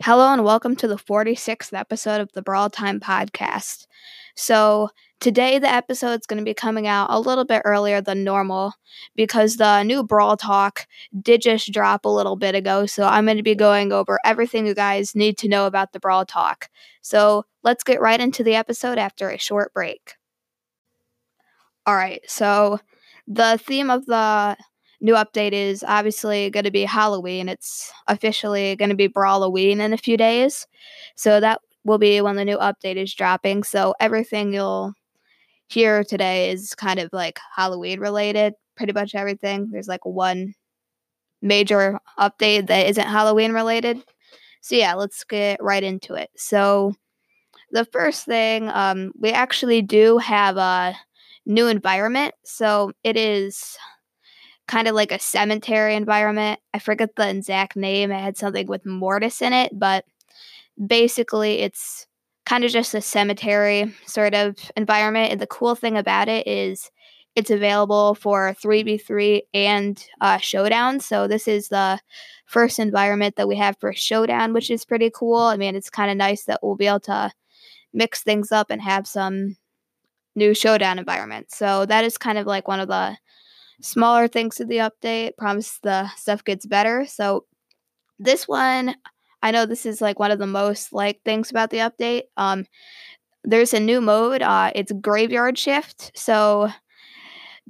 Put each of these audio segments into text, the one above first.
Hello and welcome to the 46th episode of the Brawl Time podcast. So, today the episode is going to be coming out a little bit earlier than normal because the new Brawl Talk did just drop a little bit ago. So, I'm going to be going over everything you guys need to know about the Brawl Talk. So, let's get right into the episode after a short break. All right, so the theme of the new update is obviously going to be Halloween. It's officially going to be Brawloween in a few days. So that will be when the new update is dropping. So everything you'll hear today is kind of like Halloween related, pretty much everything. There's like one major update that isn't Halloween related. So yeah, let's get right into it. So the first thing, um, we actually do have a new environment. So it is kind of like a cemetery environment. I forget the exact name. It had something with mortis in it, but basically it's kind of just a cemetery sort of environment. And the cool thing about it is it's available for 3v3 and uh, showdown. So this is the first environment that we have for showdown, which is pretty cool. I mean, it's kind of nice that we'll be able to mix things up and have some new showdown environments. So that is kind of like one of the smaller things to the update. Promise the stuff gets better. So this one, I know this is like one of the most like things about the update. Um, there's a new mode. Uh, it's graveyard shift. So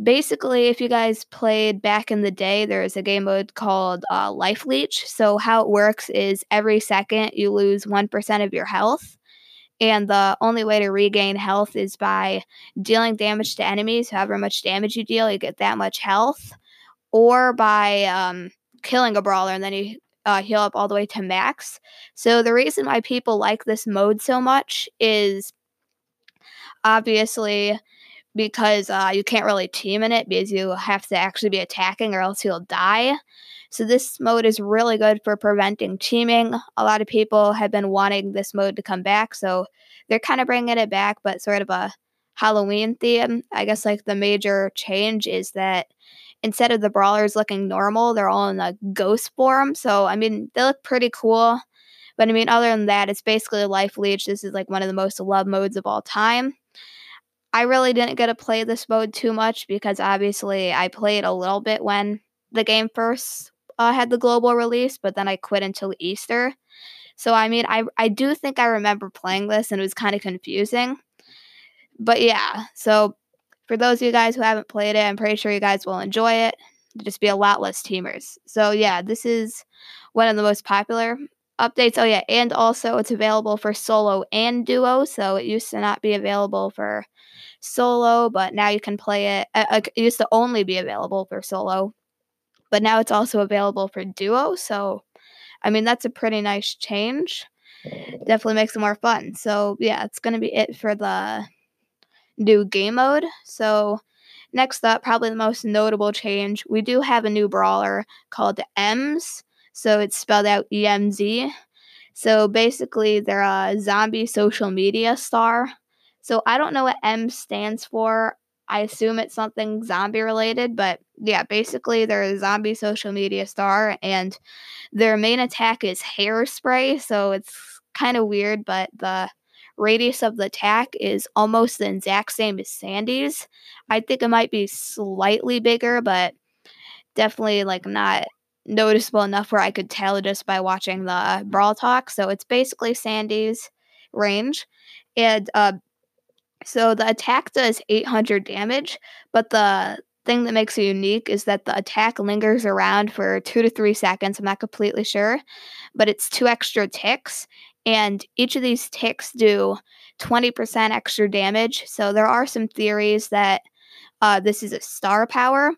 basically, if you guys played back in the day, there's a game mode called uh, Life Leech. So how it works is every second you lose one percent of your health. And the only way to regain health is by dealing damage to enemies. However much damage you deal, you get that much health. Or by um, killing a brawler and then you uh, heal up all the way to max. So the reason why people like this mode so much is obviously because uh, you can't really team in it because you have to actually be attacking or else you'll die. So this mode is really good for preventing teaming. A lot of people have been wanting this mode to come back, so they're kind of bringing it back, but sort of a Halloween theme. I guess like the major change is that instead of the brawlers looking normal, they're all in a ghost form. So I mean, they look pretty cool. But I mean, other than that, it's basically Life Leech. This is like one of the most loved modes of all time. I really didn't get to play this mode too much because obviously I played a little bit when the game first uh, had the global release, but then I quit until Easter. So I mean, I I do think I remember playing this, and it was kind of confusing. But yeah, so for those of you guys who haven't played it, I'm pretty sure you guys will enjoy it. Just be a lot less teamers. So yeah, this is one of the most popular updates. Oh yeah, and also it's available for solo and duo. So it used to not be available for solo, but now you can play it. Uh, it used to only be available for solo, but now it's also available for duo. So, I mean, that's a pretty nice change. Definitely makes it more fun. So, yeah, it's to be it for the new game mode. So, next up, probably the most notable change, we do have a new brawler called EMZ. So, it's spelled out E M Z. So, basically, they're a zombie social media star. So, I don't know what M stands for. I assume it's something zombie related, but yeah, basically they're a zombie social media star and their main attack is hairspray, so it's kind of weird, but the radius of the attack is almost the exact same as Sandy's. I think it might be slightly bigger, but definitely like not noticeable enough where I could tell just by watching the Brawl Talk. So it's basically Sandy's range. And uh, so the attack does 800 damage, but the thing that makes it unique is that the attack lingers around for two to three seconds. I'm not completely sure, but it's two extra ticks, and each of these ticks do 20% extra damage. So there are some theories that uh, this is a star power,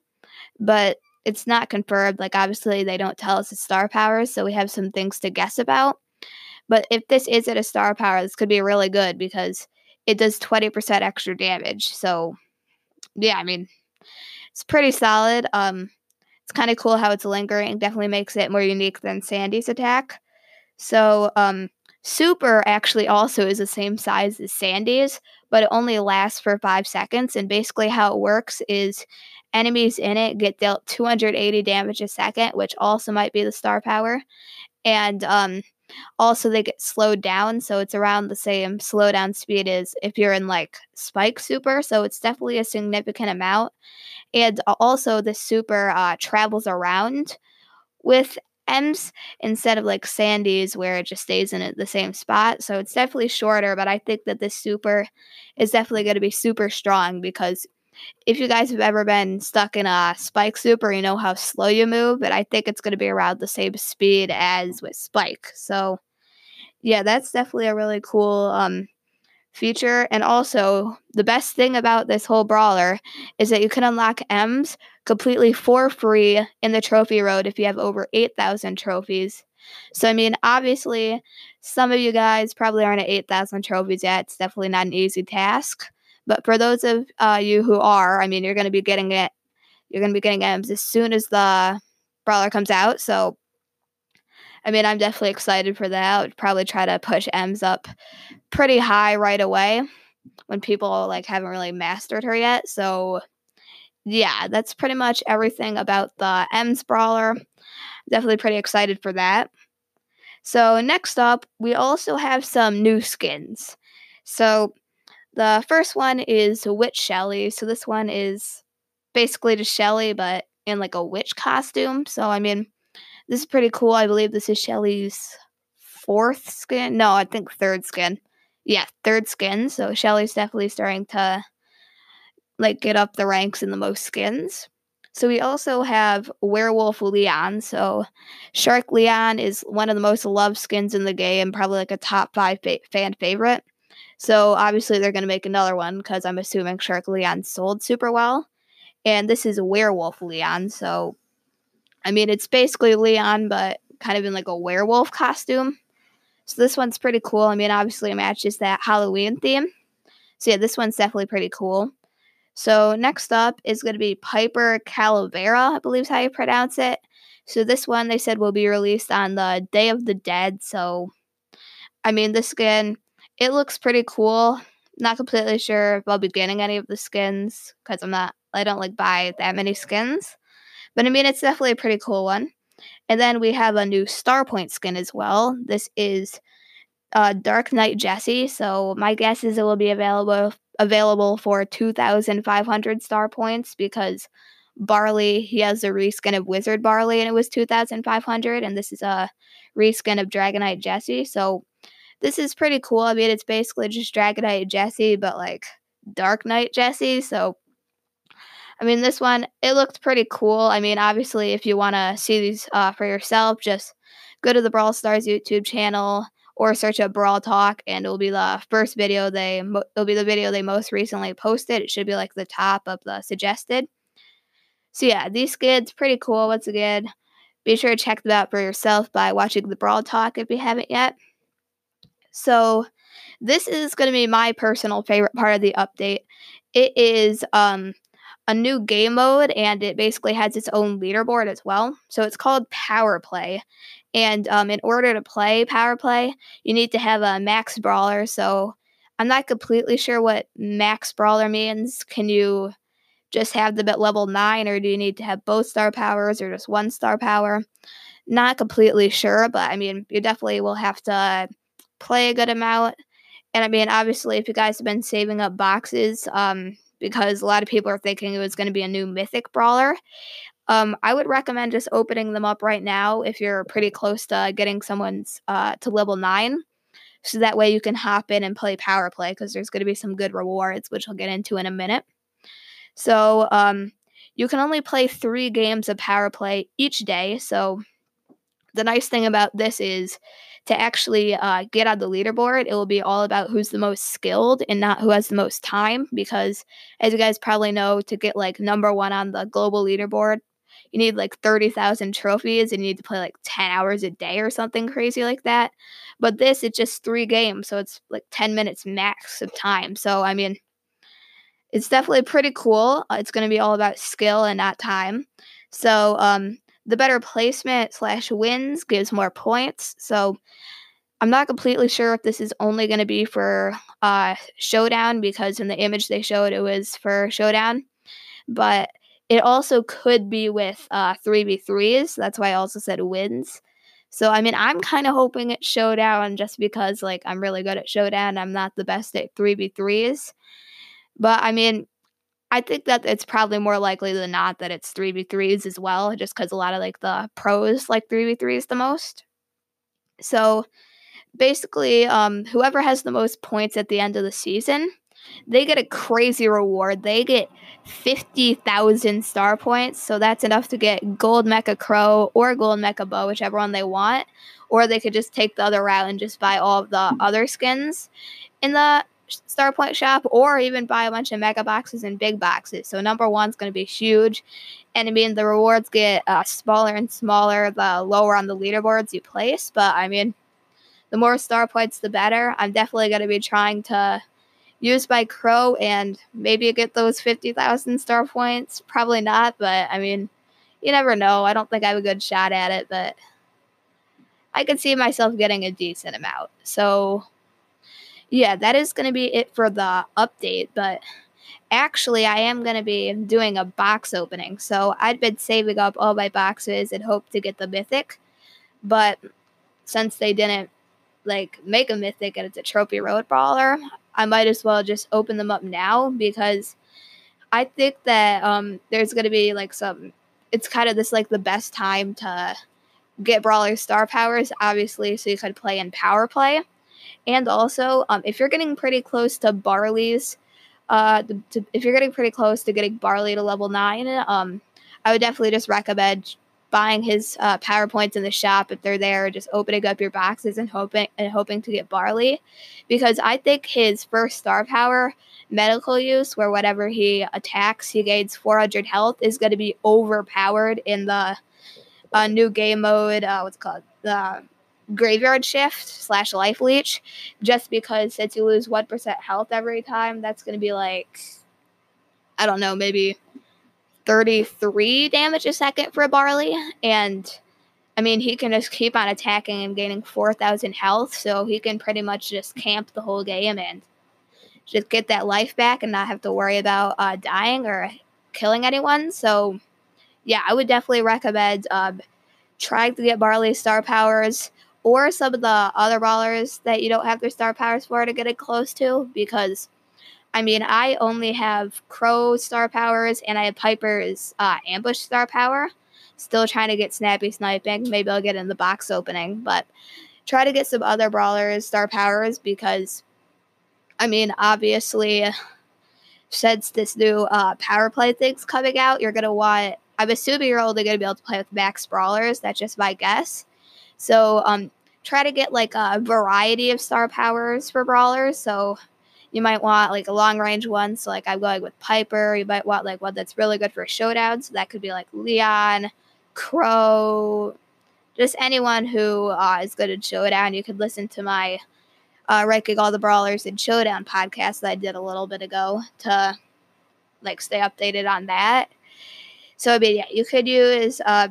but it's not confirmed. Like, obviously, they don't tell us it's star power, so we have some things to guess about. But if this isn't a star power, this could be really good because it does 20% extra damage. So, yeah, I mean, it's pretty solid. Um, it's kind of cool how it's lingering. Definitely makes it more unique than Sandy's attack. So, um, Super actually also is the same size as Sandy's, but it only lasts for five seconds. And basically, how it works is enemies in it get dealt 280 damage a second, which also might be the star power. And um, also they get slowed down, so it's around the same slowdown speed as if you're in like Spike Super. So it's definitely a significant amount. And also, the super uh, travels around with EMZ instead of like Sandy's where it just stays in the same spot. So it's definitely shorter, but I think that this super is definitely going to be super strong because if you guys have ever been stuck in a spike super, you know how slow you move, but I think it's going to be around the same speed as with spike. So yeah, that's definitely a really cool um, feature. And also, the best thing about this whole brawler is that you can unlock EMZ completely for free in the trophy road if you have over 8,000 trophies. So, I mean, obviously, some of you guys probably aren't at 8,000 trophies yet. It's definitely not an easy task. But for those of uh, you who are, I mean, you're going to be getting it. You're going to be getting EMZ as soon as the brawler comes out. So, I mean, I'm definitely excited for that. I would probably try to push EMZ up pretty high right away when people like haven't really mastered her yet. So, yeah, that's pretty much everything about the EMZ brawler. Definitely pretty excited for that. So, next up, we also have some new skins. So, the first one is Witch Shelly. So, this one is basically just Shelly, but in like a witch costume. So, I mean, this is pretty cool. I believe this is Shelly's fourth skin. No, I think third skin. Yeah, third skin. So, Shelly's definitely starting to like get up the ranks in the most skins. So we also have Werewolf Leon. So Shark Leon is one of the most loved skins in the game, probably like a top five fa- fan favorite. So obviously they're going to make another one because I'm assuming Shark Leon sold super well. And this is Werewolf Leon. So I mean it's basically Leon, but kind of in like a werewolf costume. So this one's pretty cool. I mean obviously it matches that Halloween theme. So yeah, this one's definitely pretty cool. So next up is going to be Piper Calavera, I believe is how you pronounce it. So this one they said will be released on the Day of the Dead. So I mean this skin, it looks pretty cool. Not completely sure if I'll be getting any of the skins because I'm not I don't like buy that many skins. But I mean it's definitely a pretty cool one. And then we have a new Starpoint skin as well. This is uh, Dark Knight Jessie. So my guess is it will be available available for 2,500 star points because Barley, he has a reskin of Wizard Barley and it was 2,500, and this is a reskin of Dragon Knight Jessie. So this is pretty cool. I mean, it's basically just Dragon Knight Jessie, but like Dark Knight Jessie. So, I mean, this one, it looked pretty cool. I mean, obviously, if you want to see these uh, for yourself, just go to the Brawl Stars YouTube channel or search up Brawl Talk, and it'll be the first video they. It'll be the video they most recently posted. It should be like the top of the suggested. So yeah, these skins pretty cool. Once again, be sure to check them out for yourself by watching the Brawl Talk if you haven't yet. So this is going to be my personal favorite part of the update. It is um, a new game mode and it basically has its own leaderboard as well. So it's called Power Play. And um, in order to play Power Play, you need to have a max brawler. So I'm not completely sure what max brawler means. Can you just have them at level 9, or do you need to have both star powers or just one star power? Not completely sure, but I mean, you definitely will have to play a good amount. And I mean, obviously, if you guys have been saving up boxes, um, because a lot of people are thinking it was going to be a new mythic brawler. Um, I would recommend just opening them up right now if you're pretty close to getting someone's uh, to level nine. So that way you can hop in and play power play because there's going to be some good rewards, which I'll get into in a minute. So um, you can only play three games of power play each day. So the nice thing about this is to actually uh, get on the leaderboard, it will be all about who's the most skilled and not who has the most time. Because as you guys probably know, to get like number one on the global leaderboard, you need like 30,000 trophies and you need to play like 10 hours a day or something crazy like that. But this, it's just three games. So it's like 10 minutes max of time. So, I mean, it's definitely pretty cool. It's going to be all about skill and not time. So, um, the better placement slash wins gives more points. So, I'm not completely sure if this is only going to be for uh, Showdown because in the image they showed it was for Showdown. But it also could be with uh, 3v3s. That's why I also said wins. So I mean, I'm kind of hoping it's Showdown just because like I'm really good at Showdown. I'm not the best at 3v3s. But I mean, I think that it's probably more likely than not that it's 3v3s as well, just because a lot of like the pros like 3v3s the most. So basically, um, whoever has the most points at the end of the season, they get a crazy reward. They get 50,000 star points. So that's enough to get Gold Mecha Crow or Gold Mecha Bo, whichever one they want. Or they could just take the other route and just buy all of the other skins in the Star Point shop, or even buy a bunch of mega boxes and big boxes. So number one's going to be huge, and I mean the rewards get uh, smaller and smaller the lower on the leaderboards you place. But I mean, the more star points, the better. I'm definitely going to be trying to use my crow and maybe get those fifty thousand star points. Probably not, but I mean, you never know. I don't think I have a good shot at it, but. I could see myself getting a decent amount. So yeah, that is going to be it for the update. But actually, I am going to be doing a box opening. So I'd been saving up all my boxes and hope to get the mythic. But since they didn't like make a mythic and it's a trophy road brawler, I might as well just open them up now because I think that um, there's going to be like some. It's kind of this like the best time to get brawler star powers, obviously, so you could play in power play. And also, um, if you're getting pretty close to Barley's, uh, to, if you're getting pretty close to getting Barley to level nine, um, I would definitely just recommend buying his uh, power points in the shop if they're there, just opening up your boxes and hoping and hoping to get Barley, because I think his first star power, medical use, where whatever he attacks, he gains 400 health, is going to be overpowered in the uh, new game mode. Uh, what's called the graveyard shift slash life leech just because since you lose 1% health every time that's going to be like i don't know maybe 33 damage a second for barley. And i mean he can just keep on attacking and gaining 4000 health so he can pretty much just camp the whole game and just get that life back and not have to worry about uh, dying or killing anyone. So yeah i would definitely recommend um, trying to get barley star powers or some of the other brawlers that you don't have their star powers for to get it close to because I mean I only have Crow star powers and I have Piper's uh, ambush star power. Still trying to get snappy sniping. Maybe I'll get in the box opening, but try to get some other brawlers star powers because I mean obviously since this new uh, power play thing's coming out, you're gonna want I'm assuming you're only gonna be able to play with max brawlers. That's just my guess. So um, try to get like a variety of star powers for brawlers. So you might want like a long range one. So like I'm going with Piper. You might want like one that's really good for showdown. So that could be like Leon, Crow, just anyone who uh, is good at showdown. You could listen to my uh, ranking all the brawlers in showdown podcast that I did a little bit ago to like stay updated on that. So I mean, yeah, you could use uh,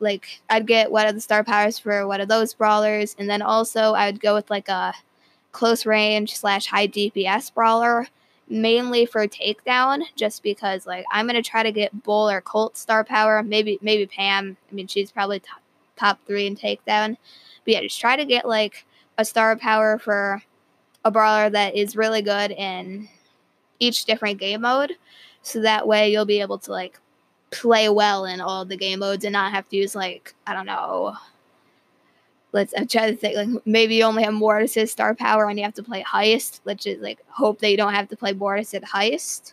like I'd get one of the star powers for one of those brawlers, and then also I would go with like a close range slash high DPS brawler, mainly for takedown, just because like I'm gonna try to get Bull or Colt star power, maybe maybe Pam. I mean she's probably top top three in takedown, but yeah, just try to get like a star power for a brawler that is really good in each different game mode, so that way you'll be able to like play well in all the game modes and not have to use like I don't know. Let's I'm trying to think like maybe you only have Mortis's star power and you have to play heist. Let's just like hope that you don't have to play Mortis at heist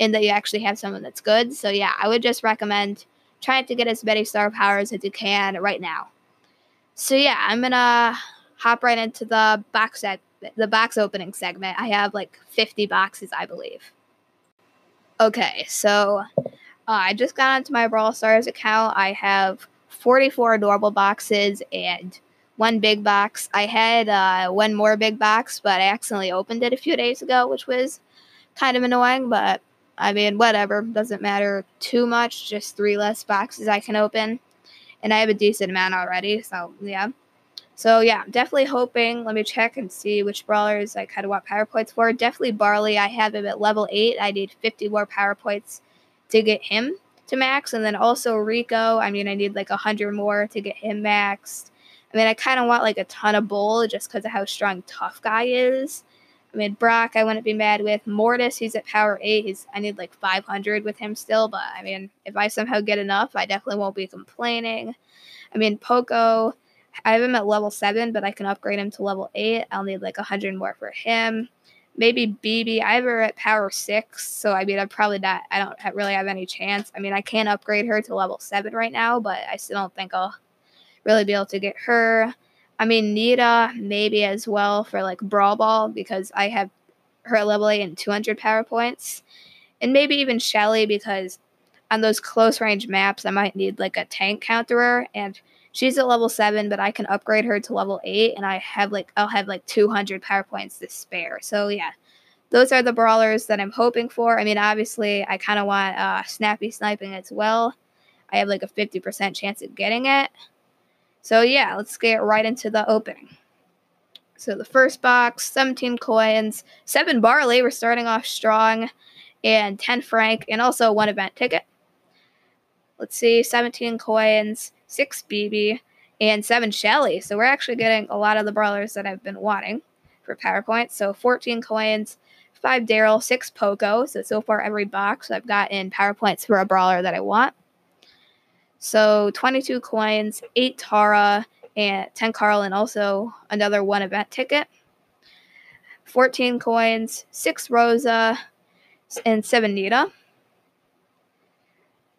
and that you actually have someone that's good. So yeah, I would just recommend trying to get as many star powers as you can right now. So yeah, I'm gonna hop right into the box set the box opening segment. I have like 50 boxes, I believe. Okay, so I just got onto my Brawl Stars account. I have 44 normal boxes and one big box. I had uh, one more big box, but I accidentally opened it a few days ago, which was kind of annoying. But I mean, whatever. Doesn't matter too much. Just three less boxes I can open. And I have a decent amount already. So, yeah. So, yeah, definitely hoping. Let me check and see which brawlers I kind of want power points for. Definitely Barley. I have him at level 8. I need 50 more power points to get him. to max. And then also Rico, I mean, I need like 100 more to get him maxed. I mean, I kind of want like a ton of Bull just because of how strong Tough Guy is. I mean, Brock, I wouldn't be mad with. Mortis, he's at power eight. He's I need like 500 with him still, but I mean, if I somehow get enough, I definitely won't be complaining. I mean, Poco, I have him at level seven, but I can upgrade him to level eight. I'll need like 100 more for him. Maybe Bibi, I have her at power six, so I mean, I'm probably not. I don't really have any chance. I mean, I can upgrade her to level seven right now, but I still don't think I'll really be able to get her. I mean, Nita maybe as well for like Brawl Ball because I have her level 8 and 200 power points. And maybe even Shelly because on those close range maps, I might need like a tank counterer. And she's at level 7, but I can upgrade her to level 8 and I have like, I'll have like 200 power points to spare. So yeah, those are the brawlers that I'm hoping for. I mean, obviously, I kind of want uh, snappy sniping as well. I have like a 50% chance of getting it. So yeah, let's get right into the opening. So the first box, 17 coins, 7 barley, we're starting off strong, and 10 frank, and also one event ticket. Let's see, 17 coins, 6 Bibi, and 7 Shelly. So we're actually getting a lot of the brawlers that I've been wanting for power point. So 14 coins, 5 Daryl, 6 Poco. So so far every box I've gotten power points for a brawler that I want. So 22 coins, 8 Tara, and 10 Carl, and also another one event ticket. 14 coins, 6 Rosa, and 7 Nita.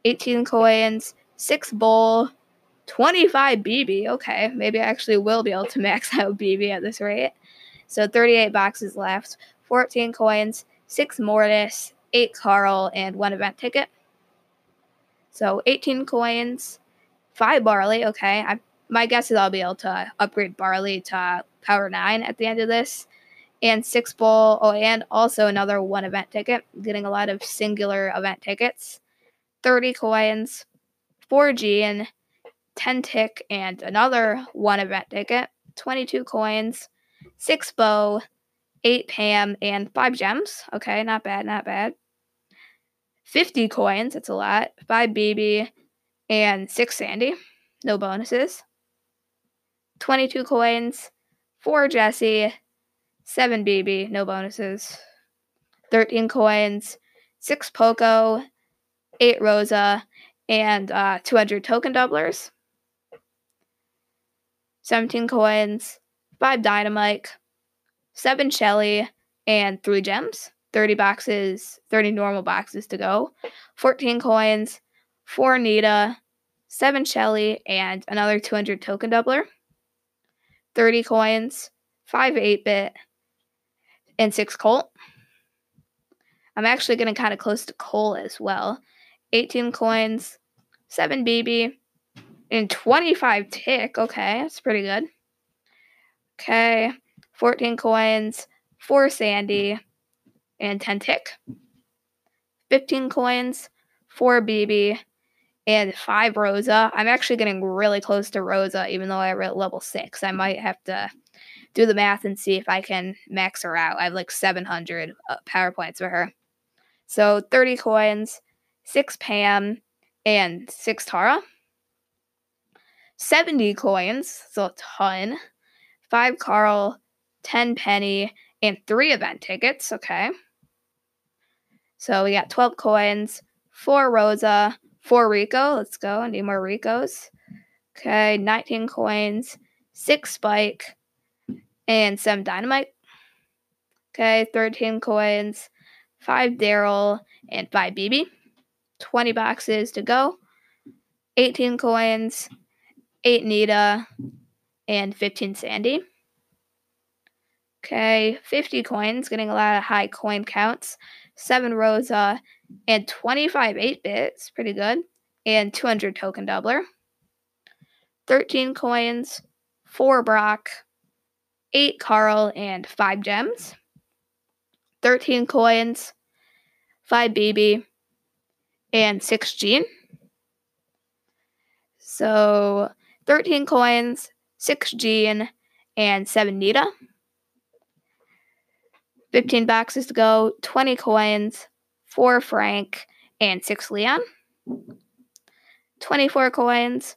18 coins, 6 Bull, 25 Bibi. Okay, maybe I actually will be able to max out Bibi at this rate. So 38 boxes left, 14 coins, 6 Mortis, 8 Carl, and 1 event ticket. So 18 coins, 5 barley. Okay, I, my guess is I'll be able to upgrade barley to power 9 at the end of this. And 6 bull. Oh, and also another 1 event ticket. getting a lot of singular event tickets. 30 coins, 4 G, and 10 tick, and another 1 event ticket. 22 coins, 6 Bo, 8 Pam, and 5 gems. Okay, not bad, not bad. 50 coins, that's a lot, 5 Bibi, and 6 Sandy. No bonuses. 22 coins, 4 Jessie, 7 Bibi, no bonuses. 13 coins, 6 Poco, 8 Rosa, and uh, 200 token doublers. 17 coins, 5 Dynamike, 7 Shelly, and 3 gems. 30 boxes, 30 normal boxes to go, 14 coins, 4 Nita, 7 Shelly, and another 200 token doubler, 30 coins, 5 8 bit, and 6 Colt. I'm actually getting kind of close to Cole as well. 18 coins, 7 Bibi, and 25 tick. Okay, that's pretty good. Okay, 14 coins, 4 Sandy, and 10 tick. 15 coins, 4 Bibi, and 5 Rosa. I'm actually getting really close to Rosa, even though I'm at level 6. I might have to do the math and see if I can max her out. I have like 700 uh, power points for her. So 30 coins, 6 Pam, and 6 Tara. 70 coins, so a ton. 5 Carl, 10 Penny, and 3 event tickets. Okay. So we got 12 coins, 4 Rosa, 4 Rico. Let's go. I need more Ricos. Okay, 19 coins, 6 Spike, and 7 Dynamike. Okay, 13 coins, 5 Daryl, and 5 Bibi. 20 boxes to go. 18 coins, 8 Nita, and 15 Sandy. Okay, 50 coins, getting a lot of high coin counts. 7 Rosa, and 25 8 bits, pretty good, and 200 token doubler. 13 coins, 4 Brock, 8 Carl, and 5 gems. 13 coins, 5 Bibi, and 6 Gene. So 13 coins, 6 Gene, and 7 Nita. 15 boxes to go, 20 coins, 4 Frank, and 6 Leon. 24 coins,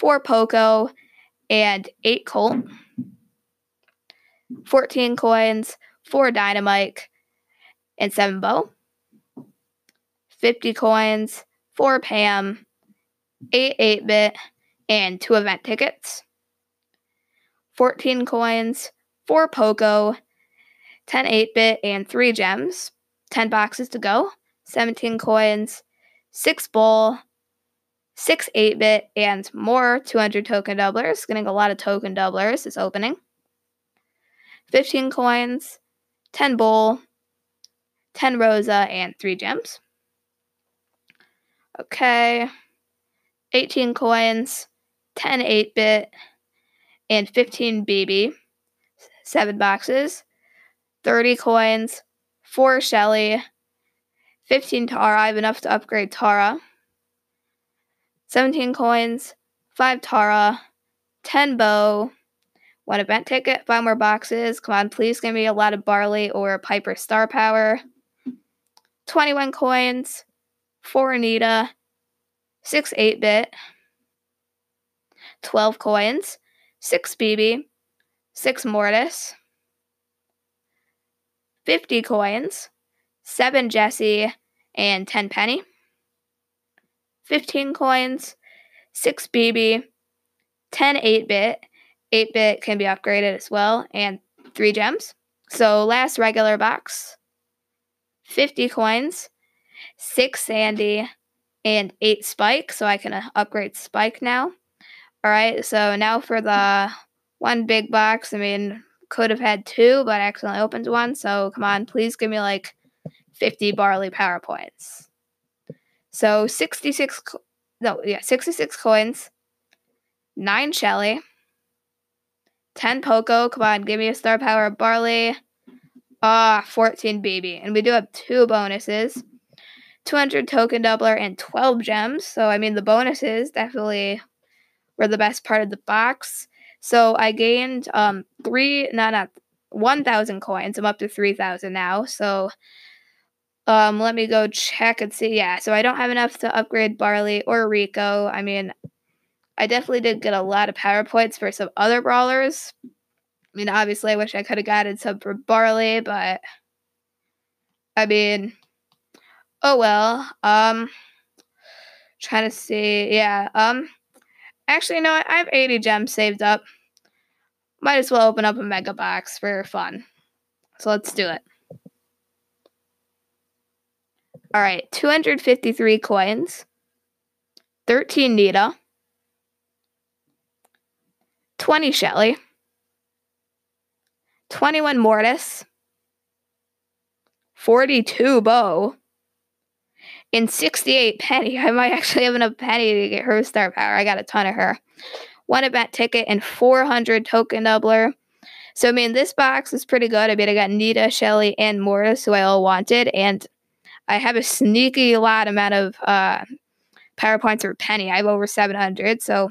4 Poco, and 8 Colt. 14 coins, 4 Dynamike, and 7 Bo. 50 coins, 4 Pam, 8 8 bit, and 2 event tickets. 14 coins, 4 Poco, 10 8 bit, and 3 gems. 10 boxes to go. 17 coins, 6 Bo, 6 8 bit, and more 200 token doublers. Getting a lot of token doublers this opening. 15 coins, 10 Bo, 10 rosa, and 3 gems. Okay. 18 coins, 10 8 bit, and 15 Bibi. 7 boxes. 30 coins, 4 Shelly, 15 Tara. I have enough to upgrade Tara. 17 coins, 5 Tara, 10 Bo, 1 event ticket, 5 more boxes. Come on, please give me a lot of Barley or Piper Star Power. 21 coins, 4 Anita, 6 8 bit, 12 coins, 6 Bibi, 6 Mortis, 50 coins, 7 Jessie, and 10 Penny. 15 coins, 6 Bibi, 10 8 bit. 8 bit can be upgraded as well, and 3 gems. So, last regular box 50 coins, 6 Sandy, and 8 Spike. So, I can uh, upgrade Spike now. Alright, so now for the one big box. I mean, could have had two, but I accidentally opened one. So come on, please give me like 50 barley power points. So 66, no, yeah, 66 coins, 9 Shelly, 10 Poco. Come on, give me a star power barley. Ah, 14 baby. And we do have two bonuses 200 token doubler and 12 gems. So, I mean, the bonuses definitely were the best part of the box. So I gained um three, not not one thousand coins. I'm up to three thousand now. So um, let me go check and see. Yeah, so I don't have enough to upgrade Barley or Rico. I mean, I definitely did get a lot of power points for some other brawlers. I mean, obviously, I wish I could have gotten some for Barley, but I mean, oh well. Um, trying to see. Yeah. Um, Actually, you no, I have 80 gems saved up. Might as well open up a mega box for fun. So let's do it. All right, 253 coins, 13 Nita, 20 Shelly, 21 Mortis, 42 Bo, in 68 Penny. I might actually have enough Penny to get her star power. I got a ton of her. One event ticket and 400 token doubler. So, I mean, this box is pretty good. I mean, I got Nita, Shelly, and Mortis, who I all wanted. And I have a sneaky lot amount of uh, power points for Penny. I have over 700. So,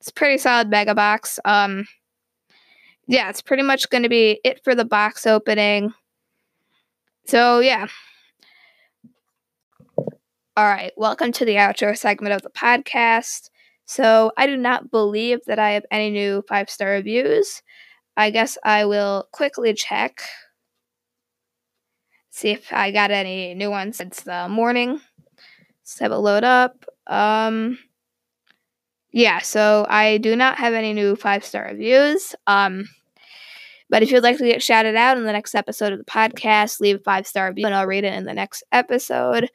it's pretty solid mega box. Um, yeah, it's pretty much going to be it for the box opening. So, yeah. All right, welcome to the outro segment of the podcast. So, I do not believe that I have any new five star reviews. I guess I will quickly check, see if I got any new ones since the morning. Let's have a load up. Um, yeah, so I do not have any new five star reviews. Um, but if you'd like to get shouted out in the next episode of the podcast, leave a five star review and I'll read it in the next episode.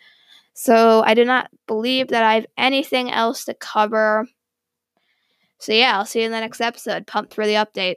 So I do not believe that I have anything else to cover. So yeah, I'll see you in the next episode. Pumped for the update.